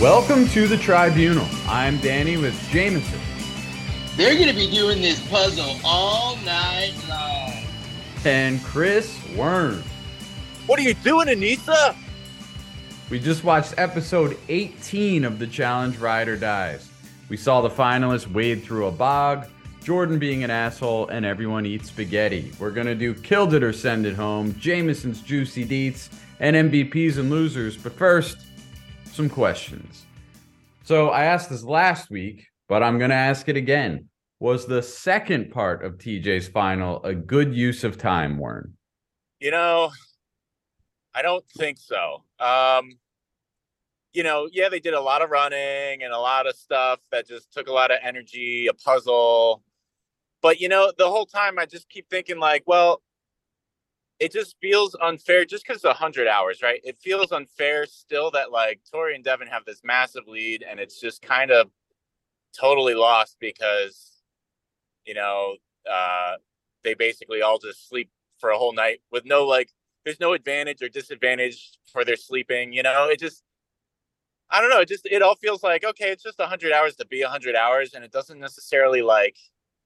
Welcome to the Tribunal. I'm Danny with Jameson. They're going to be doing this puzzle all night long. And Chris Warren. What are you doing, Anissa? We just watched episode 18 of the challenge Ride or Dies. We saw the finalists wade through a bog, Jordan being an asshole, and everyone eats spaghetti. We're gonna do Killed It or Send It Home, Jameson's Juicy Deets, and MVPs and losers. But first, some questions. So I asked this last week, but I'm gonna ask it again. Was the second part of TJ's final a good use of time, Warren? You know, I don't think so. Um, you know, yeah, they did a lot of running and a lot of stuff that just took a lot of energy, a puzzle. But you know, the whole time I just keep thinking like, well, it just feels unfair just because it's hundred hours, right? It feels unfair still that like Tori and Devin have this massive lead and it's just kind of totally lost because you know, uh they basically all just sleep for a whole night with no like there's no advantage or disadvantage for their sleeping, you know, it just I don't know. It just it all feels like okay, it's just hundred hours to be hundred hours, and it doesn't necessarily like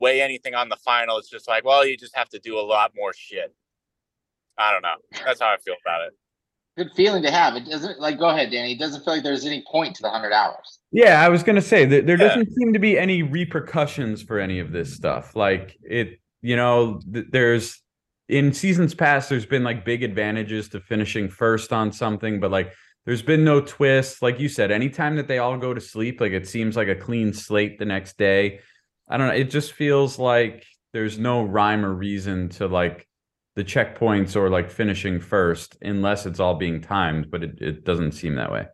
weigh anything on the final. It's just like, well, you just have to do a lot more shit. I don't know. That's how I feel about it. Good feeling to have. It doesn't like go ahead, Danny. It doesn't feel like there's any point to the hundred hours. Yeah, I was gonna say that there yeah. doesn't seem to be any repercussions for any of this stuff. Like it, you know, th- there's in seasons past, there's been like big advantages to finishing first on something, but like there's been no twist. Like you said, anytime that they all go to sleep, like it seems like a clean slate the next day. I don't know. It just feels like there's no rhyme or reason to like the checkpoints or like finishing first unless it's all being timed, but it, it doesn't seem that way.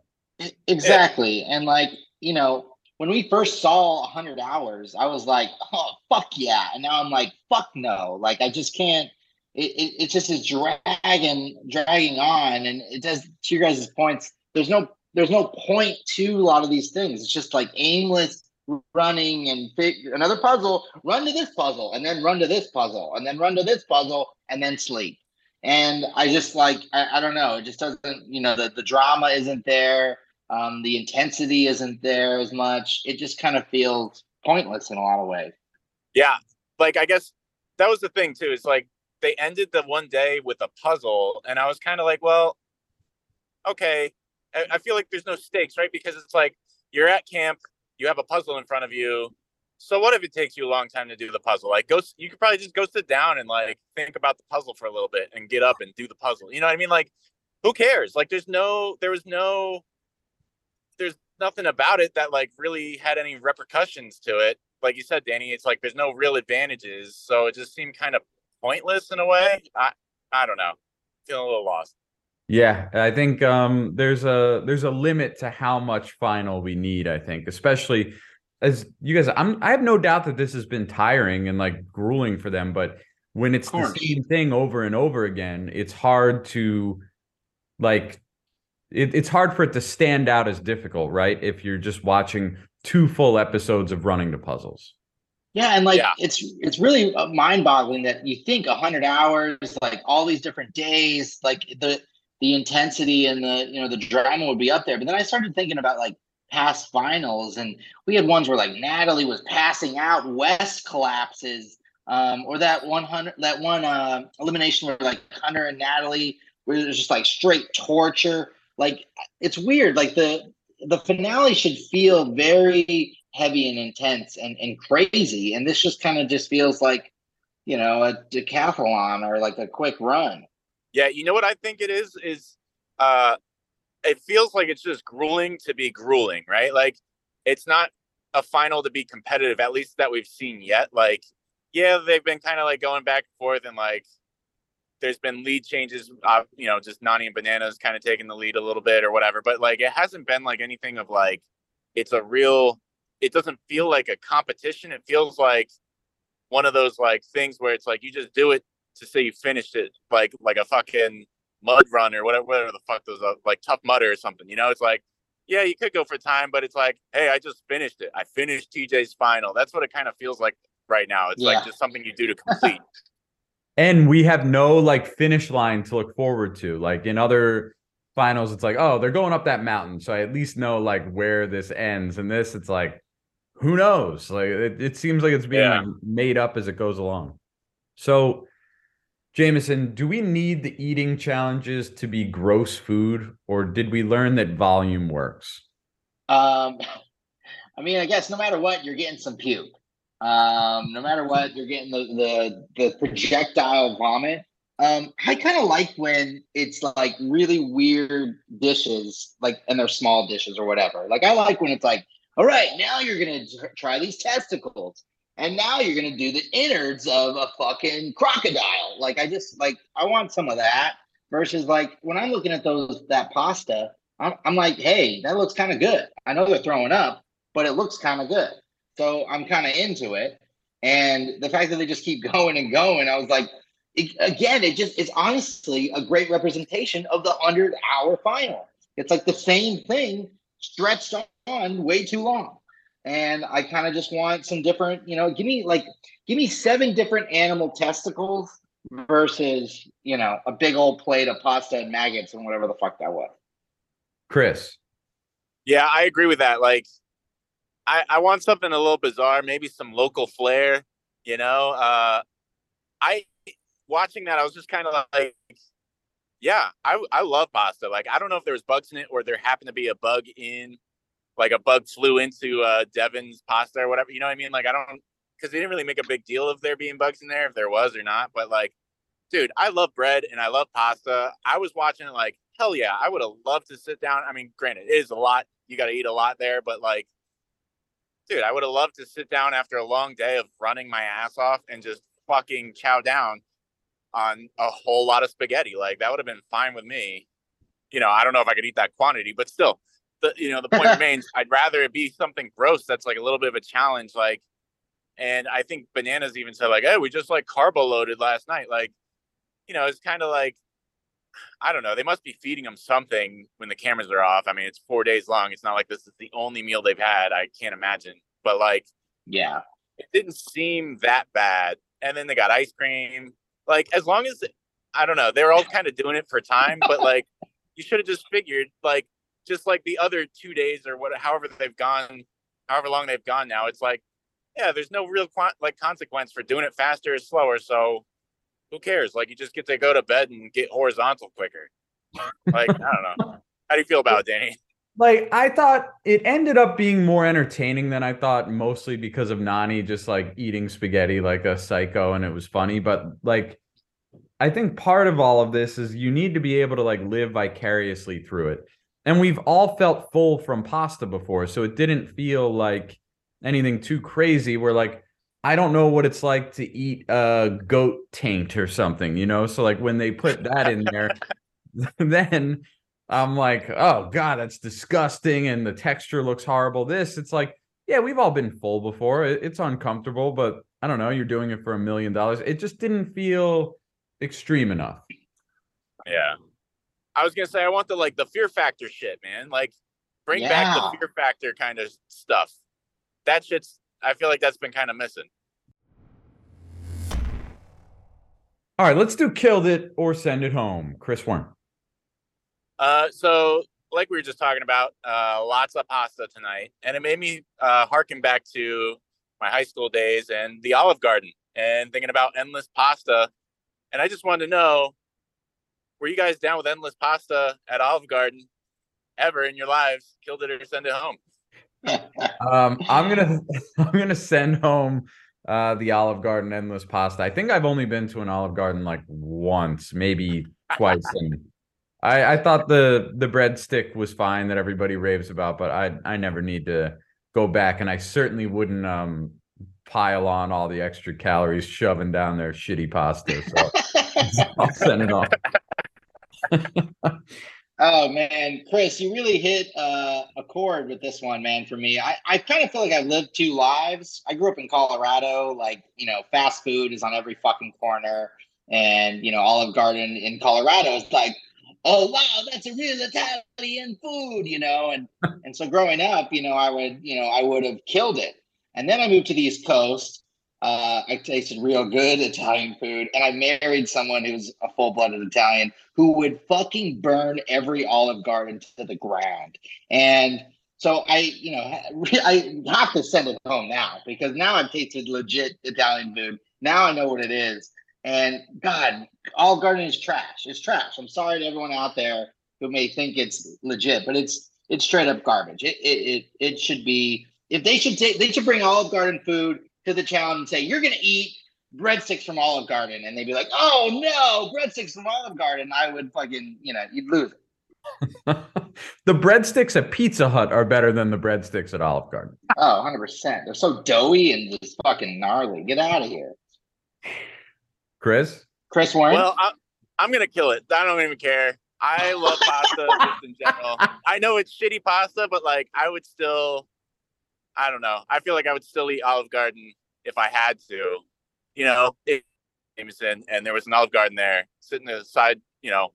Exactly. And like, you know, when we first saw 100 hours, I was like, oh, fuck yeah. And now I'm like, fuck no. Like, I just can't it, it, it just is dragging dragging on and it does to your guys' points there's no there's no point to a lot of these things it's just like aimless running and fig- another puzzle run to this puzzle and then run to this puzzle and then run to this puzzle and then sleep and i just like i, I don't know it just doesn't you know the, the drama isn't there um, the intensity isn't there as much it just kind of feels pointless in a lot of ways yeah like i guess that was the thing too it's like they ended the one day with a puzzle, and I was kind of like, well, okay. I, I feel like there's no stakes, right? Because it's like you're at camp, you have a puzzle in front of you. So what if it takes you a long time to do the puzzle? Like go, you could probably just go sit down and like think about the puzzle for a little bit and get up and do the puzzle. You know what I mean? Like, who cares? Like, there's no, there was no, there's nothing about it that like really had any repercussions to it. Like you said, Danny, it's like there's no real advantages, so it just seemed kind of pointless in a way. I I don't know. Feeling a little lost. Yeah, I think um, there's a there's a limit to how much final we need. I think, especially as you guys, I'm I have no doubt that this has been tiring and like grueling for them. But when it's the same thing over and over again, it's hard to like it, it's hard for it to stand out as difficult, right? If you're just watching two full episodes of running the puzzles. Yeah, and like yeah. it's it's really uh, mind-boggling that you think hundred hours, like all these different days, like the the intensity and the you know the drama would be up there. But then I started thinking about like past finals, and we had ones where like Natalie was passing out, Wes collapses, um, or that one hundred that one uh, elimination where like Hunter and Natalie where was just like straight torture. Like it's weird. Like the the finale should feel very heavy and intense and, and crazy. And this just kind of just feels like, you know, a decathlon or like a quick run. Yeah, you know what I think it is is uh it feels like it's just grueling to be grueling, right? Like it's not a final to be competitive, at least that we've seen yet. Like, yeah, they've been kind of like going back and forth and like there's been lead changes, uh, you know, just Nany and Bananas kind of taking the lead a little bit or whatever. But like, it hasn't been like anything of like, it's a real it doesn't feel like a competition. It feels like one of those like things where it's like you just do it to say you finished it, like like a fucking mud run or whatever, whatever the fuck those are, like tough mudder or something. You know, it's like yeah, you could go for time, but it's like hey, I just finished it. I finished TJ's final. That's what it kind of feels like right now. It's yeah. like just something you do to complete. and we have no like finish line to look forward to. Like in other finals, it's like, oh, they're going up that mountain. So I at least know like where this ends. And this, it's like, who knows? Like it, it seems like it's being yeah. like, made up as it goes along. So Jameson, do we need the eating challenges to be gross food, or did we learn that volume works? Um, I mean, I guess no matter what, you're getting some puke. Um, no matter what, you're getting the the, the projectile vomit. Um, I kind of like when it's like really weird dishes, like and they're small dishes or whatever. Like I like when it's like, all right, now you're gonna try these testicles and now you're gonna do the innards of a fucking crocodile. Like I just like I want some of that versus like when I'm looking at those that pasta, I'm, I'm like, hey, that looks kind of good. I know they're throwing up, but it looks kind of good, so I'm kind of into it. And the fact that they just keep going and going, I was like, it, again, it just is honestly a great representation of the hundred hour final. It's like the same thing stretched on way too long and I kind of just want some different, you know, give me like give me seven different animal testicles versus, you know, a big old plate of pasta and maggots and whatever the fuck that was. Chris. Yeah, I agree with that. Like I, I want something a little bizarre, maybe some local flair, you know. Uh I watching that, I was just kind of like, yeah, I I love pasta. Like I don't know if there was bugs in it or there happened to be a bug in like a bug flew into uh, Devin's pasta or whatever. You know what I mean? Like I don't because they didn't really make a big deal of there being bugs in there if there was or not. But like, dude, I love bread and I love pasta. I was watching it like hell yeah, I would have loved to sit down. I mean, granted, it is a lot. You got to eat a lot there, but like, dude, I would have loved to sit down after a long day of running my ass off and just fucking chow down on a whole lot of spaghetti. Like that would have been fine with me. You know, I don't know if I could eat that quantity, but still, the you know the point remains. I'd rather it be something gross that's like a little bit of a challenge. Like, and I think bananas even said like, "Hey, we just like carbo loaded last night." Like, you know, it's kind of like I don't know. They must be feeding them something when the cameras are off. I mean, it's four days long. It's not like this is the only meal they've had. I can't imagine. But like, yeah, it didn't seem that bad. And then they got ice cream. Like, as long as I don't know, they were all kind of doing it for time, but like, you should have just figured like just like the other two days or what, however they've gone, however long they've gone now. It's like, yeah, there's no real like consequence for doing it faster or slower. So who cares? Like you just get to go to bed and get horizontal quicker. Like I don't know. How do you feel about it, Danny? Like I thought it ended up being more entertaining than I thought, mostly because of Nany just like eating spaghetti like a psycho, and it was funny. But like, I think part of all of this is you need to be able to like live vicariously through it. And we've all felt full from pasta before, so it didn't feel like anything too crazy. We're like, I don't know what it's like to eat a goat taint or something, you know? So like when they put that in there, then I'm like, oh God, that's disgusting. And the texture looks horrible. This, it's like, yeah, we've all been full before. It's uncomfortable, but I don't know. You're doing it for a million dollars. It just didn't feel extreme enough. Yeah. I was gonna say I want the like the fear factor shit, man. Like bring yeah. back the fear factor kind of stuff. That shit's I feel like that's been kind of missing. All right, let's do killed it or send it home. Chris Warren. Uh so like we were just talking about, uh lots of pasta tonight. And it made me uh harken back to my high school days and the Olive Garden and thinking about endless pasta. And I just wanted to know were you guys down with endless pasta at Olive Garden ever in your lives? Killed it or send it home? um, I'm gonna I'm gonna send home uh, the Olive Garden endless pasta. I think I've only been to an Olive Garden like once, maybe twice, and I, I thought the the breadstick was fine that everybody raves about, but I I never need to go back, and I certainly wouldn't um pile on all the extra calories shoving down their shitty pasta. So I'll send it off. Oh man, Chris, you really hit uh, a chord with this one, man. For me, I, I kind of feel like I lived two lives. I grew up in Colorado, like you know, fast food is on every fucking corner, and you know, Olive Garden in Colorado is like, oh wow, that's a real Italian food, you know, and and so growing up, you know, I would, you know, I would have killed it, and then I moved to the East Coast. Uh, I tasted real good Italian food, and I married someone who's a full blooded Italian who would fucking burn every Olive Garden to the ground. And so I, you know, I have to send it home now because now I've tasted legit Italian food. Now I know what it is. And God, Olive Garden is trash. It's trash. I'm sorry to everyone out there who may think it's legit, but it's it's straight up garbage. It it it, it should be if they should take they should bring Olive Garden food to the challenge and say you're gonna eat breadsticks from Olive Garden, and they'd be like, "Oh no, breadsticks from Olive Garden!" I would fucking you know you'd lose it. the breadsticks at Pizza Hut are better than the breadsticks at Olive Garden. Oh, 100%. They're so doughy and just fucking gnarly. Get out of here. Chris? Chris Warren? Well, I, I'm going to kill it. I don't even care. I love pasta just in general. I know it's shitty pasta, but like I would still, I don't know. I feel like I would still eat Olive Garden if I had to. You know, it, Jameson, and there was an Olive Garden there, sitting aside, you know,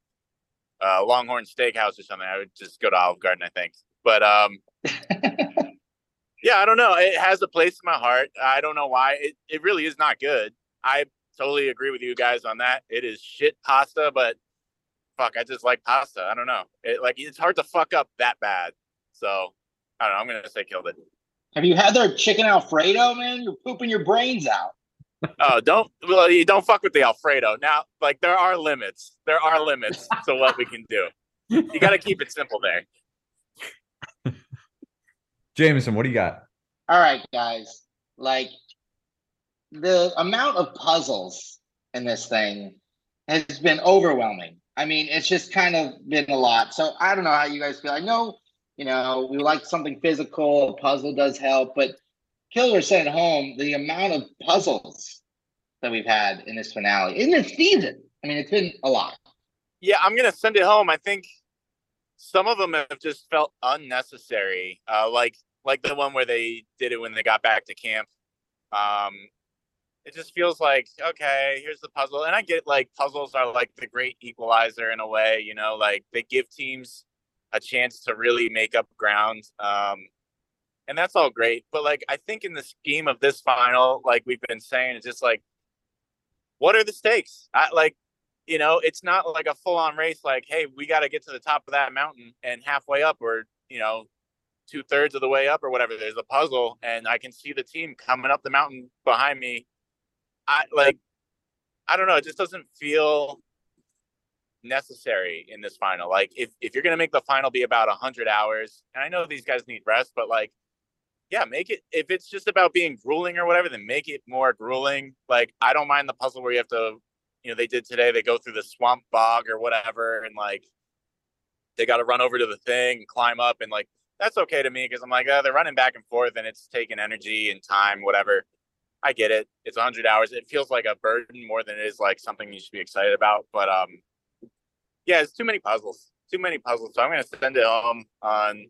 uh, Longhorn Steakhouse or something. I would just go to Olive Garden, I think. But um, yeah, I don't know. It has a place in my heart. I don't know why. It it really is not good. I totally agree with you guys on that. It is shit pasta, but fuck, I just like pasta. I don't know. It like it's hard to fuck up that bad. So I don't know. I'm gonna say killed it. Have you had their chicken Alfredo, man? You're pooping your brains out. oh, don't well, you don't fuck with the Alfredo. Now, like there are limits. There are limits to what we can do. You got to keep it simple there. Jameson, what do you got? All right, guys. Like the amount of puzzles in this thing has been overwhelming. I mean, it's just kind of been a lot. So I don't know how you guys feel. I know, you know, we like something physical. A puzzle does help, but Killer sent home the amount of puzzles that we've had in this finale in this season. I mean, it's been a lot. Yeah, I'm gonna send it home. I think some of them have just felt unnecessary. Uh, like like the one where they did it when they got back to camp. Um, it just feels like okay, here's the puzzle, and I get like puzzles are like the great equalizer in a way. You know, like they give teams a chance to really make up ground. Um, and that's all great. But like, I think in the scheme of this final, like we've been saying, it's just like, what are the stakes? I, like, you know, it's not like a full on race. Like, hey, we got to get to the top of that mountain, and halfway up, or you know, two thirds of the way up, or whatever. There's a puzzle, and I can see the team coming up the mountain behind me. I like, I don't know. It just doesn't feel necessary in this final. Like, if if you're gonna make the final be about a hundred hours, and I know these guys need rest, but like yeah, make it if it's just about being grueling or whatever, then make it more grueling. Like I don't mind the puzzle where you have to, you know, they did today, they go through the swamp bog or whatever, and like they got to run over to the thing and climb up, and like that's okay to me because I'm like, oh, they're running back and forth and it's taking energy and time, whatever. I get it. It's 100 hours. It feels like a burden more than it is like something you should be excited about. But um, yeah, it's too many puzzles. Too many puzzles. So I'm gonna send it home on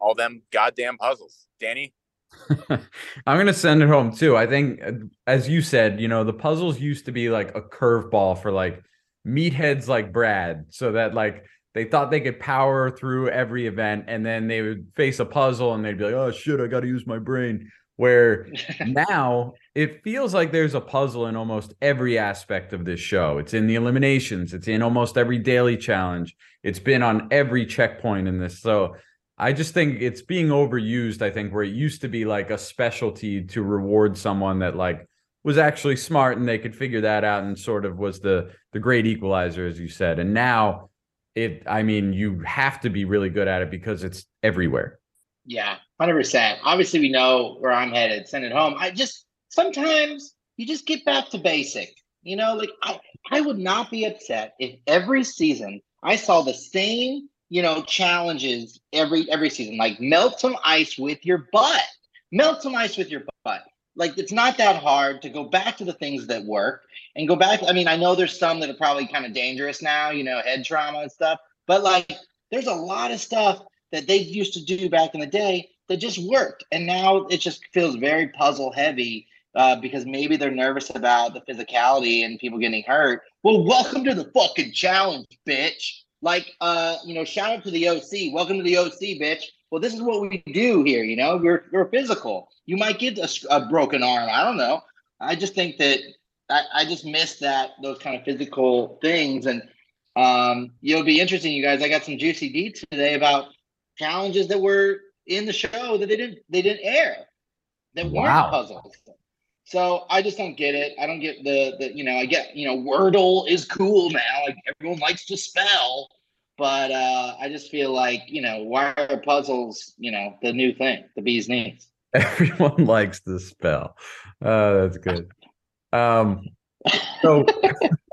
all them goddamn puzzles. Danny? I'm going to send it home too. I think, uh, as you said, you know, the puzzles used to be like a curveball for like meatheads like Brad, so that like they thought they could power through every event and then they would face a puzzle and they'd be like, oh shit, I got to use my brain. Where now it feels like there's a puzzle in almost every aspect of this show. It's in the eliminations, it's in almost every daily challenge, it's been on every checkpoint in this. So I just think it's being overused. I think where it used to be like a specialty to reward someone that like was actually smart and they could figure that out and sort of was the the great equalizer, as you said. And now it, I mean, you have to be really good at it because it's everywhere. Yeah, hundred percent. Obviously, we know where I'm headed. Send it home. I just sometimes you just get back to basic. You know, like I, I would not be upset if every season I saw the same you know, challenges every every season. Like melt some ice with your butt. Melt some ice with your butt. Like it's not that hard to go back to the things that work and go back. I mean, I know there's some that are probably kind of dangerous now, you know, head trauma and stuff, but like there's a lot of stuff that they used to do back in the day that just worked. And now it just feels very puzzle heavy uh, because maybe they're nervous about the physicality and people getting hurt. Well, welcome to the fucking challenge, bitch. Like, uh, you know, shout out to the OC. Welcome to the OC, bitch. Well, this is what we do here. You know, we're we're physical. You might get a, a broken arm. I don't know, I just think that I, I just miss that those kind of physical things. And um, it'll be interesting, you guys. I got some juicy deets today about challenges that were in the show that they didn't they didn't air that weren't wow. puzzles. So I just don't get it. I don't get the the you know I get you know Wordle is cool now. Like everyone likes to spell, but uh, I just feel like you know why are puzzles you know the new thing, the bee's knees. Everyone likes to spell. Uh, that's good. Um, so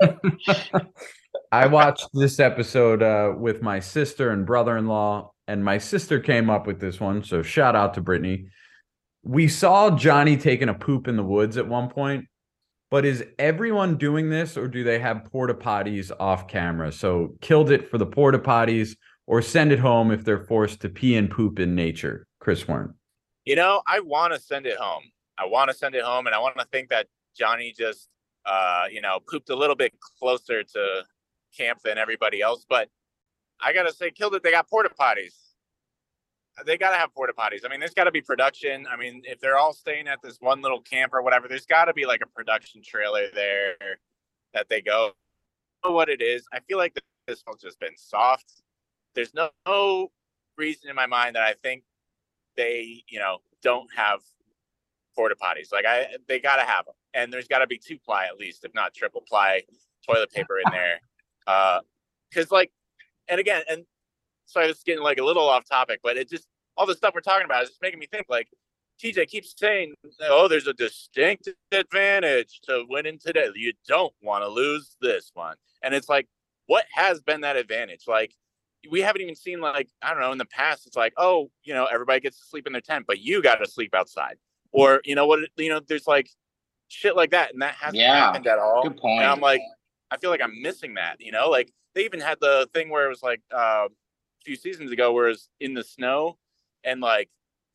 I watched this episode uh, with my sister and brother-in-law, and my sister came up with this one. So shout out to Brittany. We saw Johnny taking a poop in the woods at one point, but is everyone doing this, or do they have porta potties off camera? So killed it for the porta potties, or send it home if they're forced to pee and poop in nature. Chris Warren. You know, I want to send it home. I want to send it home, and I want to think that Johnny just, uh, you know, pooped a little bit closer to camp than everybody else. But I gotta say, killed it. They got porta potties. They gotta have porta potties. I mean, there's got to be production. I mean, if they're all staying at this one little camp or whatever, there's got to be like a production trailer there that they go. what it is? I feel like this one's just been soft. There's no, no reason in my mind that I think they, you know, don't have porta potties. Like I, they got to have them, and there's got to be two ply at least, if not triple ply toilet paper in there. Uh, because like, and again, and so I was getting like a little off topic, but it just all the stuff we're talking about is just making me think like. TJ keeps saying, "Oh, there's a distinct advantage to winning today. You don't want to lose this one." And it's like, what has been that advantage? Like, we haven't even seen like I don't know in the past. It's like, oh, you know, everybody gets to sleep in their tent, but you got to sleep outside or you know what you know there's like shit like that and that hasn't yeah, happened at all good point and i'm like i feel like i'm missing that you know like they even had the thing where it was like uh, a few seasons ago where it was in the snow and like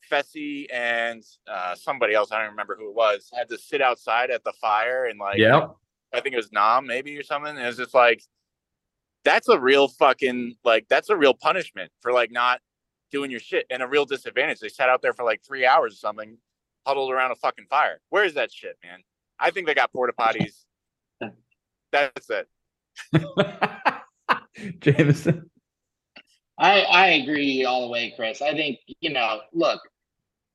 Fessy and uh, somebody else, I don't remember who it was, had to sit outside at the fire and like, yeah, I think it was Nam maybe or something. And it was just like, that's a real fucking like, that's a real punishment for like not doing your shit and a real disadvantage. They sat out there for like three hours or something, huddled around a fucking fire. Where is that shit, man? I think they got porta potties. That's it. Jameson. I I agree all the way, Chris. I think you know, look,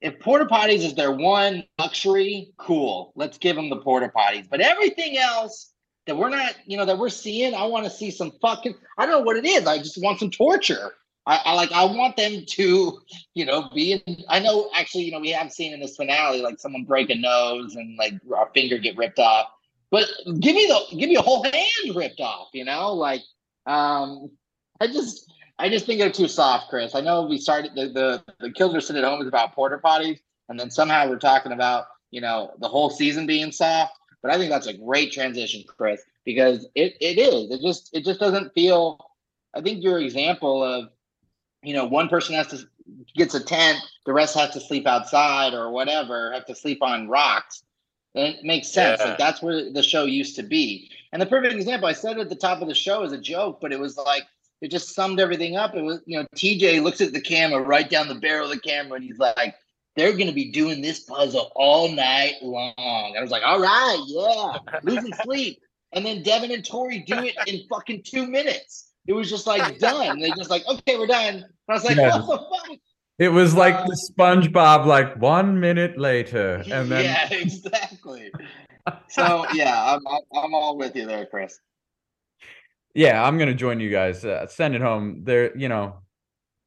if porta potties is their one luxury, cool. Let's give them the porta potties. But everything else that we're not, you know, that we're seeing, I want to see some fucking. I don't know what it is. I just want some torture. I, I, like I want them to, you know, be in I know actually, you know, we have seen in this finale like someone break a nose and like our finger get ripped off. But give me the give me a whole hand ripped off, you know? Like um I just I just think they're too soft, Chris. I know we started the the, the Killers Sit at Home is about porter potties, and then somehow we're talking about, you know, the whole season being soft. But I think that's a great transition, Chris, because it, it is. It just it just doesn't feel I think your example of you know, one person has to gets a tent, the rest has to sleep outside or whatever, have to sleep on rocks. And it makes sense. Yeah. Like that's where the show used to be. And the perfect example, I said at the top of the show as a joke, but it was like it just summed everything up. It was, you know, TJ looks at the camera right down the barrel of the camera and he's like, they're gonna be doing this puzzle all night long. I was like, all right, yeah, losing sleep. And then Devin and Tori do it in fucking two minutes. It was just like done. They just like, okay, we're done. And I was like, yeah. what the fuck? It was like the SpongeBob, like one minute later, and then yeah, exactly. so yeah, I'm I'm all with you there, Chris. Yeah, I'm gonna join you guys. Uh, send it home. They're you know,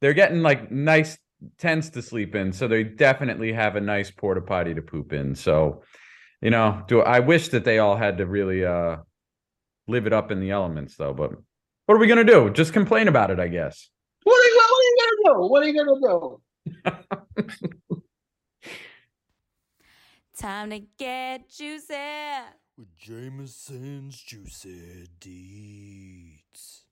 they're getting like nice tents to sleep in, so they definitely have a nice porta potty to poop in. So, you know, do I wish that they all had to really uh live it up in the elements though, but what are we gonna do? Just complain about it, I guess. What are, you, what are you gonna do? What are you gonna do? Time to get juicy with Jameson's juicy deeds.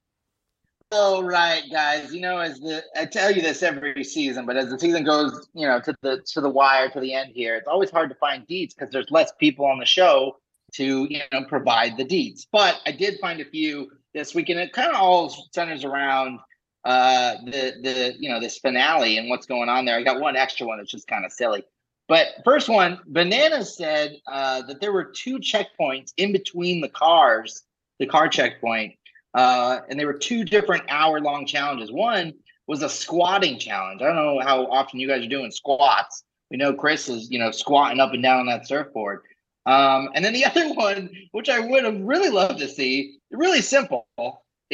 All right, guys. You know, as the I tell you this every season, but as the season goes, you know, to the to the wire to the end here, it's always hard to find deeds because there's less people on the show to you know provide the deeds. But I did find a few this week, and It kind of all centers around uh, the the you know this finale and what's going on there. I got one extra one that's just kind of silly. But first one, Banana said uh, that there were two checkpoints in between the cars, the car checkpoint, uh, and there were two different hour long challenges. One was a squatting challenge. I don't know how often you guys are doing squats. We know Chris is, you know, squatting up and down on that surfboard. Um, and then the other one, which I would have really loved to see, really simple,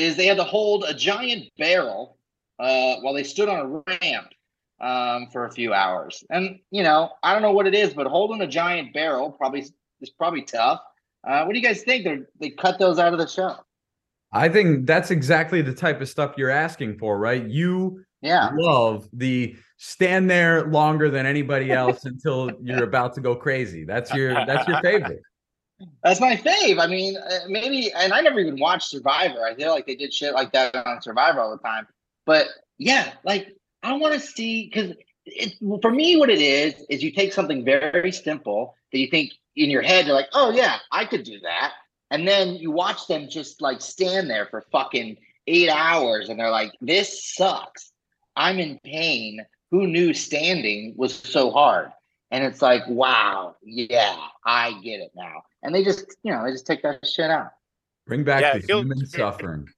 is they had to hold a giant barrel uh, while they stood on a ramp um, for a few hours. And you know, I don't know what it is, but holding a giant barrel probably is probably tough. Uh, what do you guys think? They they cut those out of the show. I think that's exactly the type of stuff you're asking for, right? You Yeah, love the stand there longer than anybody else until you're about to go crazy. That's your that's your favorite. That's my fave. I mean, uh, maybe, and I never even watched Survivor. I feel like they did shit like that on Survivor all the time. But yeah, like I want to see because it for me, what it is is you take something very simple that you think in your head, you're like, oh yeah, I could do that, and then you watch them just like stand there for fucking eight hours, and they're like, this sucks. I'm in pain. Who knew standing was so hard? And it's like, wow, yeah, I get it now. And they just, you know, they just take that shit out. Bring back Yeah, the feels- human suffering.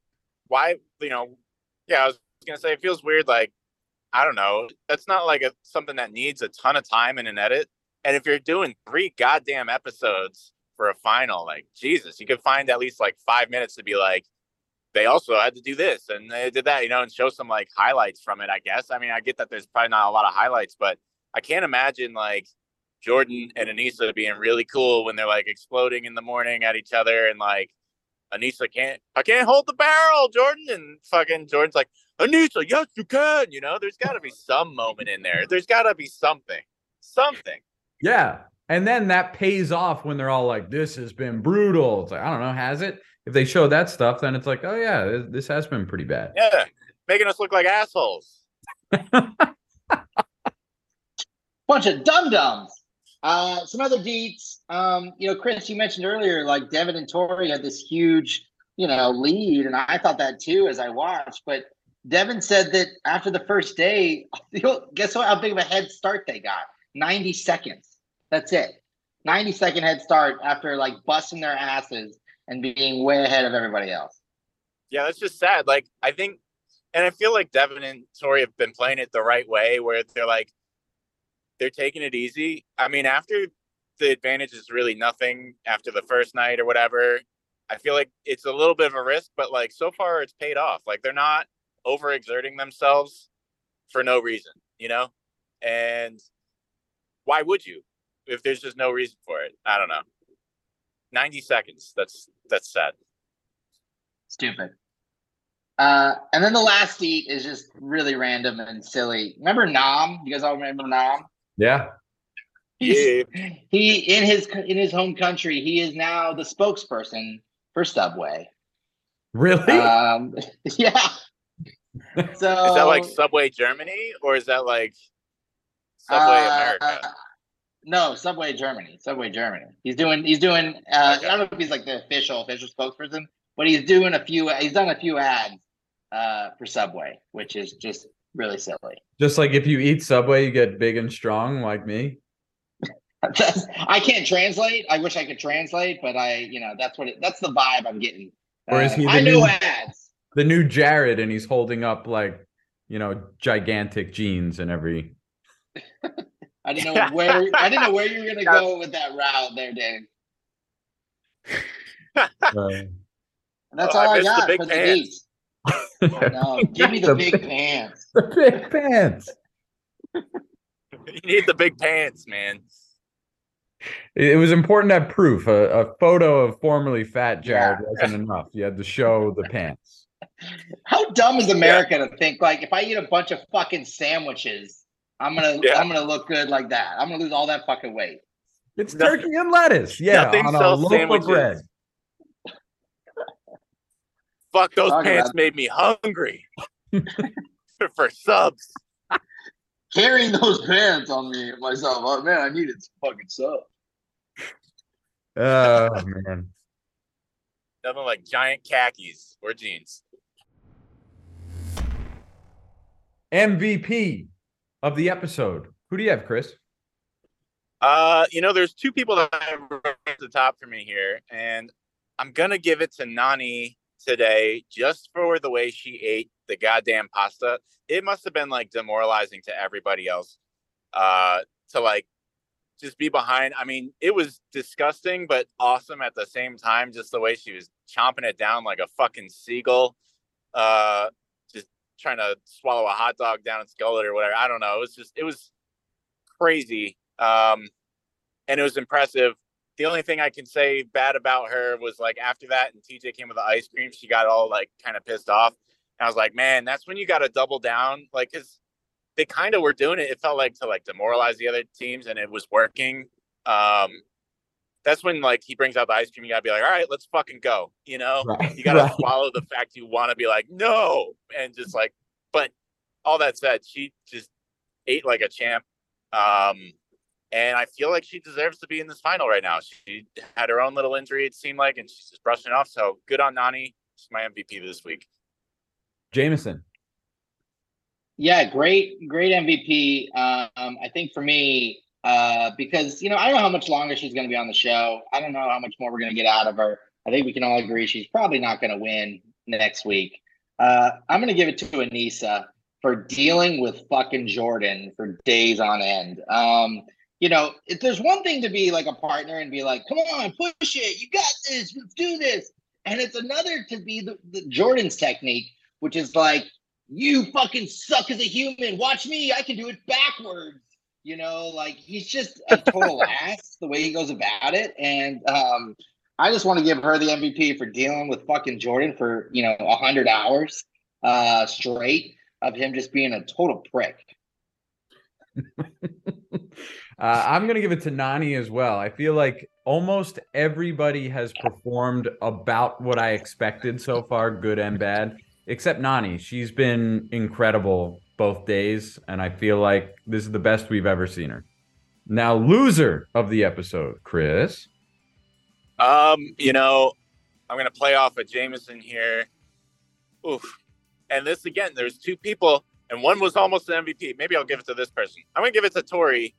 Why, you know, yeah, I was gonna say it feels weird. Like, I don't know. That's not like a something that needs a ton of time in an edit. And if you're doing three goddamn episodes for a final, like Jesus, you could find at least like five minutes to be like, they also had to do this and they did that, you know, and show some like highlights from it. I guess. I mean, I get that there's probably not a lot of highlights, but I can't imagine like Jordan and Anissa being really cool when they're like exploding in the morning at each other and like Anissa can't I can't hold the barrel, Jordan. And fucking Jordan's like, Anissa, yes, you can. You know, there's gotta be some moment in there. There's gotta be something. Something. Yeah. And then that pays off when they're all like, this has been brutal. It's like, I don't know, has it? If they show that stuff, then it's like, oh yeah, this- this has been pretty bad. Yeah. Making us look like assholes. Bunch of dum dums. Uh, some other deets. Um, you know, Chris, you mentioned earlier, like Devin and Tori had this huge, you know, lead, and I thought that too as I watched. But Devin said that after the first day, you know, guess what? How big of a head start they got? Ninety seconds. That's it. Ninety second head start after like busting their asses and being way ahead of everybody else. Yeah, that's just sad. Like I think and I feel like Devin and Tori have been playing it the right way where they're like they're taking it easy. I mean, after the advantage is really nothing after the first night or whatever, I feel like it's a little bit of a risk, but like so far it's paid off. Like they're not overexerting themselves for no reason, you know? And why would you if there's just no reason for it? I don't know. 90 seconds. That's that's sad. Stupid. Uh, and then the last eat is just really random and silly. Remember Nam? You guys all remember Nam? Yeah. Yeah. He in his in his home country, he is now the spokesperson for Subway. Really? Um, yeah. So Is that like Subway Germany or is that like Subway uh, America? No, Subway Germany. Subway Germany. He's doing. He's doing. Uh, Okay. I don't know if he's like the official official spokesperson, but he's doing a few. He's done a few ads uh, for Subway, which is just really silly. Just like if you eat Subway, you get big and strong like me. I can't translate. I wish I could translate, but I, you know, that's what it, that's the vibe I'm getting. Or is Uh, he the I know new- ads. The new Jared, and he's holding up like, you know, gigantic jeans and every. I didn't know where I didn't know where you were gonna go with that route there, Dave. Uh, And that's Oh, all I, missed the got big for the pants. beats. No, give me the, The big pants. the big pants. you need the big pants, man. It it was important to have proof. A, a photo of formerly fat Jared Yeah. wasn't enough. You had to show the pants. How dumb is America to think like if I eat a bunch of fucking sandwiches, I'm gonna Yeah. I'm gonna look good like that. I'm gonna lose all that fucking weight. It's Nothing- turkey and lettuce. Yeah, nothing on a loaf sandwiches. of bread. Fuck those Talk pants made me hungry for subs. Carrying those pants on me myself. Oh man, I needed some fucking sub. Oh man. Nothing like giant khakis or jeans. MVP of the episode. Who do you have, Chris? Uh, you know, there's two people that are at the top for me here, and I'm gonna give it to Nany today just for the way she ate the goddamn pasta. It must have been like demoralizing to everybody else. Uh, to like just be behind. I mean, it was disgusting, but awesome at the same time. Just the way she was chomping it down like a fucking seagull. Uh, just trying to swallow a hot dog down its gullet or whatever. I don't know. It was just, it was crazy. Um, and it was impressive. The only thing I can say bad about her was like after that, and TJ came with the ice cream, she got all like kind of pissed off. And I was like, man, that's when you got to double down. Like, cause they kind of were doing it. It felt like to like demoralize the other teams, and it was working. Um, that's when like he brings out the ice cream. You gotta be like, all right, let's fucking go. You know, Right, you gotta right. swallow the fact you want to be like, no, and just like. But all that said, she just ate like a champ. Um, and I feel like she deserves to be in this final right now. She had her own little injury, it seemed like, and she's just brushing it off. So good on Nany. She's my MVP this week. Jameson. Yeah, great, great MVP. Um, I think for me, uh, because you know, I don't know how much longer she's going to be on the show. I don't know how much more we're going to get out of her. I think we can all agree she's probably not going to win next week. Uh, I'm going to give it to Anissa for dealing with fucking Jordan for days on end. Um, you know, if there's one thing to be like a partner and be like, "Come on, push it, you got this, let's do this," and it's another to be the, the Jordan's technique, which is like you fucking suck as a human. Watch me. I can do it backwards. You know, like he's just a total ass the way he goes about it. And um, I just want to give her the MVP for dealing with fucking Jordan for, you know, 100 hours uh, straight of him just being a total prick. uh, I'm going to give it to Nany as well. I feel like almost everybody has performed about what I expected so far, good and bad, except Nany. She's been incredible both days, and I feel like this is the best we've ever seen her. Now, loser of the episode, Chris. Um, you know, I'm gonna play off of Jameson here. Oof. And this again, there's two people, and one was almost an MVP. Maybe I'll give it to this person. I'm gonna give it to Tori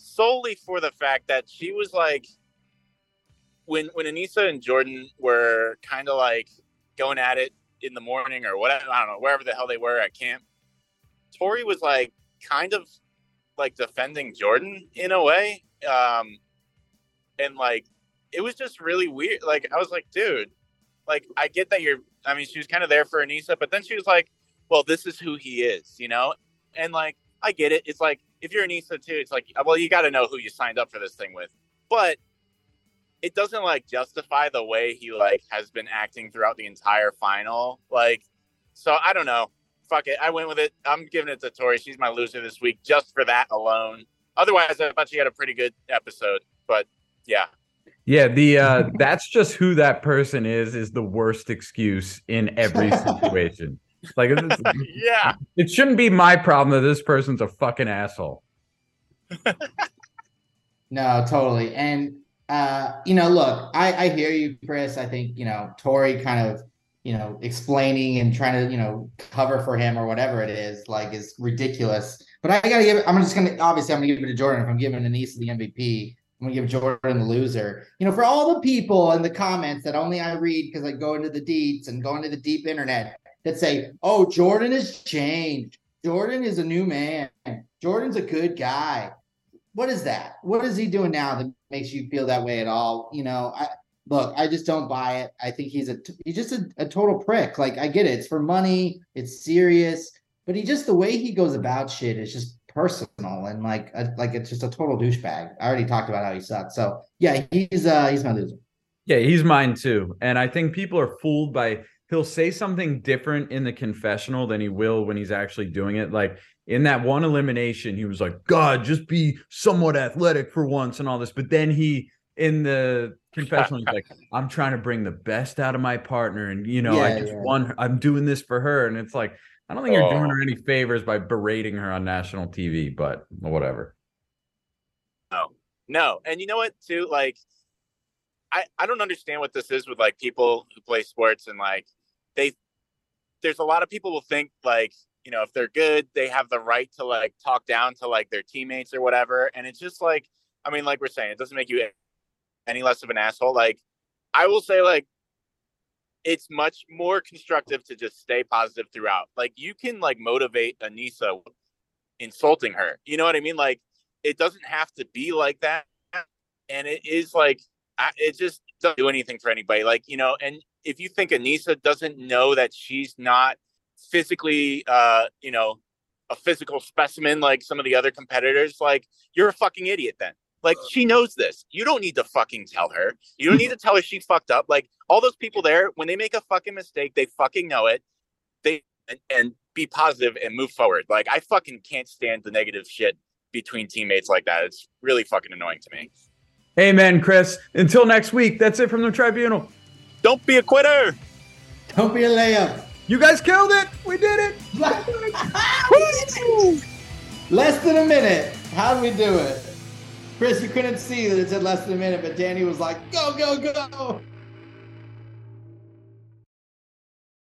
solely for the fact that she was like when when Anissa and Jordan were kind of like going at it in the morning or whatever, I don't know, wherever the hell they were at camp. Tori was like kind of like defending Jordan in a way. Um and like it was just really weird. Like I was like, dude, like I get that you're I mean, she was kind of there for Anissa, but then she was like, Well, this is who he is, you know? And like I get it. It's like if you're Anissa too, it's like, well, you gotta know who you signed up for this thing with. But it doesn't like justify the way he like has been acting throughout the entire final. Like, so I don't know. Fuck it. I went with it. I'm giving it to Tori. She's my loser this week just for that alone. Otherwise, I thought she had a pretty good episode. But yeah. Yeah, the uh that's just who that person is is the worst excuse in every situation. Like it's- Yeah. it shouldn't be my problem that this person's a fucking asshole. No, totally. And uh, you know, look, I, I hear you, Chris. I think, you know, Tori kind of, you know, explaining and trying to, you know, cover for him or whatever it is, like is ridiculous. But I gotta give it, I'm just gonna obviously I'm gonna give it to Jordan. If I'm giving Anissa the MVP, I'm gonna give Jordan the loser. You know, for all the people in the comments that only I read because I go into the deets and go into the deep internet that say, Oh, Jordan has changed. Jordan is a new man. Jordan's a good guy what is that? What is he doing now that makes you feel that way at all? You know, I look, I just don't buy it. I think he's a he's just a, a total prick. Like I get it, it's for money, it's serious, but he just the way he goes about shit is just personal and like a, like it's just a total douchebag. I already talked about how he sucks. So yeah, he's uh he's my loser. Yeah, he's mine too. And I think people are fooled by he'll say something different in the confessional than he will when he's actually doing it. Like in that one elimination, he was like, God, just be somewhat athletic for once and all this. But then he in the confessional, he's like, I'm trying to bring the best out of my partner. And you know, I Yeah, just yeah. won her. I'm doing this for her. And it's like, I don't think you're doing Oh. her any favors by berating her on national TV, but whatever. No, no. And you know what, too? Like, I, I don't understand what this is with like people who play sports and like they, there's a lot of people will think like, you know, if they're good, they have the right to like talk down to like their teammates or whatever. And it's just like, I mean, like we're saying, it doesn't make you any less of an asshole. Like, I will say, like, it's much more constructive to just stay positive throughout. Like, you can like motivate Aneesa insulting her. You know what I mean? Like, it doesn't have to be like that. And it is like, it just doesn't do anything for anybody. Like, you know, and if you think Aneesa doesn't know that she's not physically, uh, you know, a physical specimen like some of the other competitors, like, you're a fucking idiot then. Like she knows this. You don't need to fucking tell her. You don't need to tell her she fucked up. Like all those people there, when they make a fucking mistake, they fucking know it. They and, and be positive and move forward. Like I fucking can't stand the negative shit between teammates like that. It's really fucking annoying to me. Amen, Chris. Until next week, that's it from the tribunal. Don't be a quitter. Don't be a layup. You guys killed it. We did it. Less than a minute. How'd we do it? Chris, you couldn't see that it said less than a minute, but Danny was like, go, go, go.